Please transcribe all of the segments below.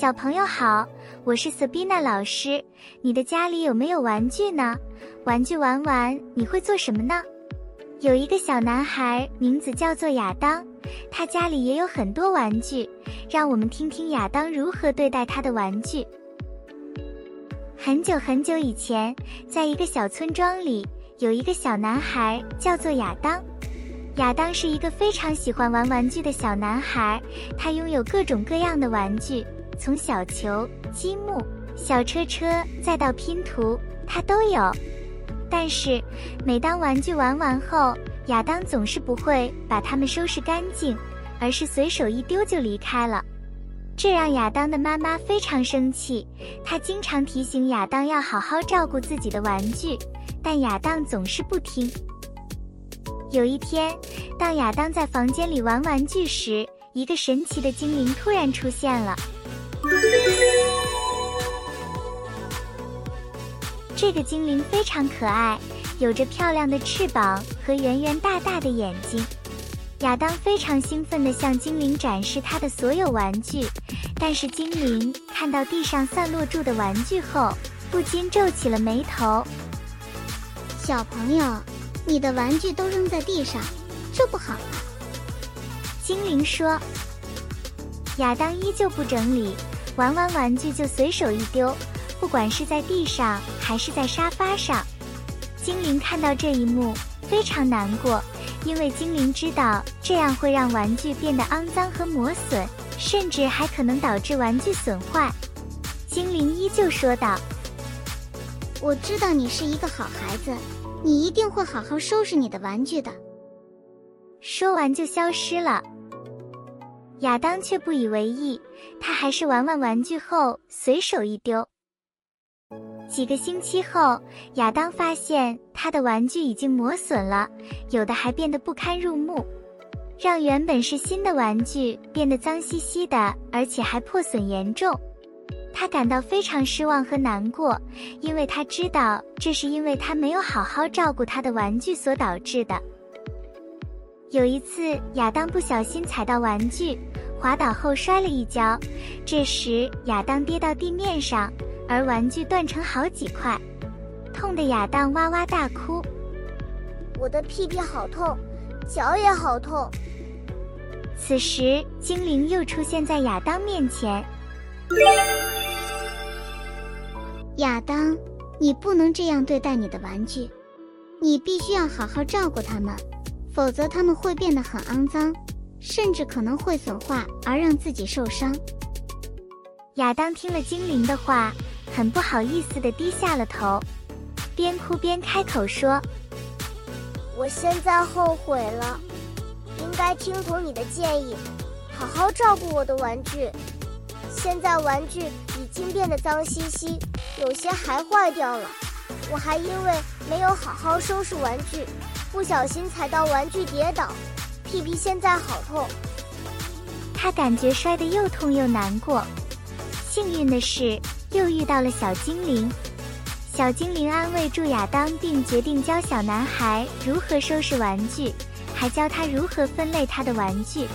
小朋友好，我是 Sabina 老师。你的家里有没有玩具呢？玩具玩完你会做什么呢？有一个小男孩，名字叫做亚当，他家里也有很多玩具。让我们听听亚当如何对待他的玩具。很久很久以前，在一个小村庄里，有一个小男孩，叫做亚当。亚当是一个非常喜欢玩玩具的小男孩，他拥有各种各样的玩具，从小球、积木、小车车，再到拼图，他都有。但是，每当玩具玩完后，亚当总是不会把它们收拾干净，而是随手一丢就离开了。这让亚当的妈妈非常生气，她经常提醒亚当要好好照顾自己的玩具，但亚当总是不听。有一天，当亚当在房间里玩玩具时，一个神奇的精灵突然出现了。这个精灵非常可爱，有着漂亮的翅膀和圆圆大大的眼睛。亚当非常兴奋地向精灵展示他的所有玩具，但是精灵看到地上散落住的玩具后，不禁皱起了眉头。小朋友。你的玩具都扔在地上，这不好啊！精灵说。亚当依旧不整理，玩完玩具就随手一丢，不管是在地上还是在沙发上。精灵看到这一幕，非常难过，因为精灵知道这样会让玩具变得肮脏和磨损，甚至还可能导致玩具损坏。精灵依旧说道：“我知道你是一个好孩子。”你一定会好好收拾你的玩具的。说完就消失了。亚当却不以为意，他还是玩完玩具后随手一丢。几个星期后，亚当发现他的玩具已经磨损了，有的还变得不堪入目，让原本是新的玩具变得脏兮兮的，而且还破损严重。他感到非常失望和难过，因为他知道这是因为他没有好好照顾他的玩具所导致的。有一次，亚当不小心踩到玩具，滑倒后摔了一跤，这时亚当跌到地面上，而玩具断成好几块，痛的亚当哇哇大哭。我的屁屁好痛，脚也好痛。此时，精灵又出现在亚当面前。亚当，你不能这样对待你的玩具，你必须要好好照顾它们，否则它们会变得很肮脏，甚至可能会损坏而让自己受伤。亚当听了精灵的话，很不好意思的低下了头，边哭边开口说：“我现在后悔了，应该听从你的建议，好好照顾我的玩具。现在玩具已经变得脏兮兮。”有些还坏掉了，我还因为没有好好收拾玩具，不小心踩到玩具跌倒，屁屁现在好痛。他感觉摔得又痛又难过。幸运的是，又遇到了小精灵。小精灵安慰住亚当，并决定教小男孩如何收拾玩具，还教他如何分类他的玩具。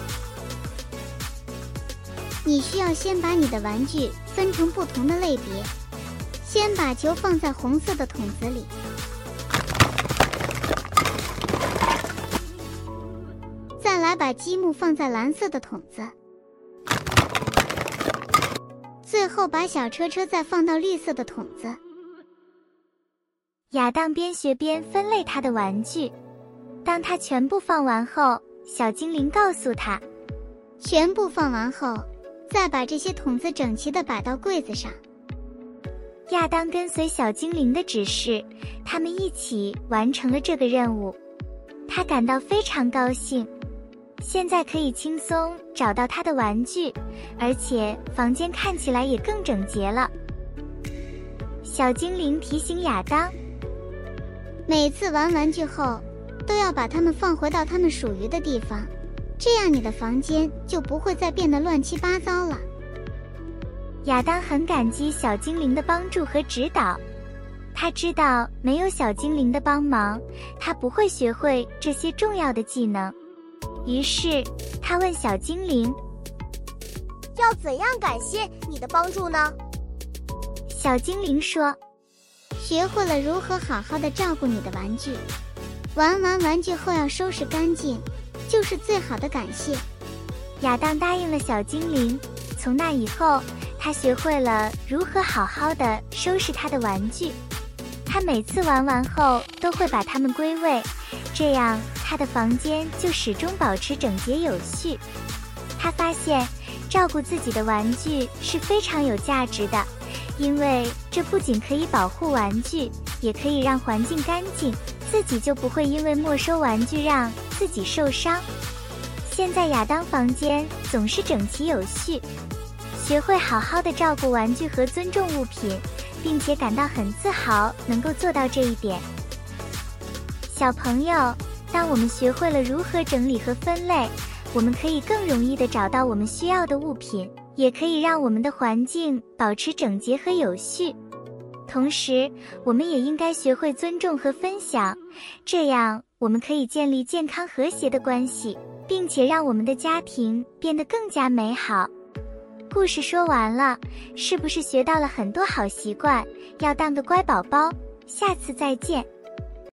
你需要先把你的玩具分成不同的类别。先把球放在红色的桶子里，把积木放在蓝色的桶子，最后把小车车再放到绿色的桶子。亚当边学边分类他的玩具。当他全部放完后，小精灵告诉他：“全部放完后，再把这些桶子整齐的摆到柜子上。”亚当跟随小精灵的指示，他们一起完成了这个任务。他感到非常高兴，现在可以轻松找到他的玩具，而且房间看起来也更整洁了。小精灵提醒亚当，每次玩玩具后，都要把它们放回到它们属于的地方，这样你的房间就不会再变得乱七八糟了。亚当很感激小精灵的帮助和指导，他知道没有小精灵的帮忙，他不会学会这些重要的技能。于是他问小精灵：“要怎样感谢你的帮助呢？小精灵说：“学会了如何好好的照顾你的玩具，玩完玩具后要收拾干净，就是最好的感谢。”亚当答应了小精灵。从那以后，他学会了如何好好的收拾他的玩具。他每次玩完后都会把它们归位，这样他的房间就始终保持整洁有序。他发现，照顾自己的玩具是非常有价值的，因为这不仅可以保护玩具，也可以让环境干净，自己就不会因为没收玩具让自己受伤。现在亚当房间总是整齐有序，学会好好的照顾玩具和尊重物品，并且感到很自豪能够做到这一点。小朋友，当我们学会了如何整理和分类，我们可以更容易的找到我们需要的物品，也可以让我们的环境保持整洁和有序。同时，我们也应该学会尊重和分享，这样我们可以建立健康和谐的关系。并且让我们的家庭变得更加美好。故事说完了，是不是学到了很多好习惯？要当个乖宝宝。下次再见。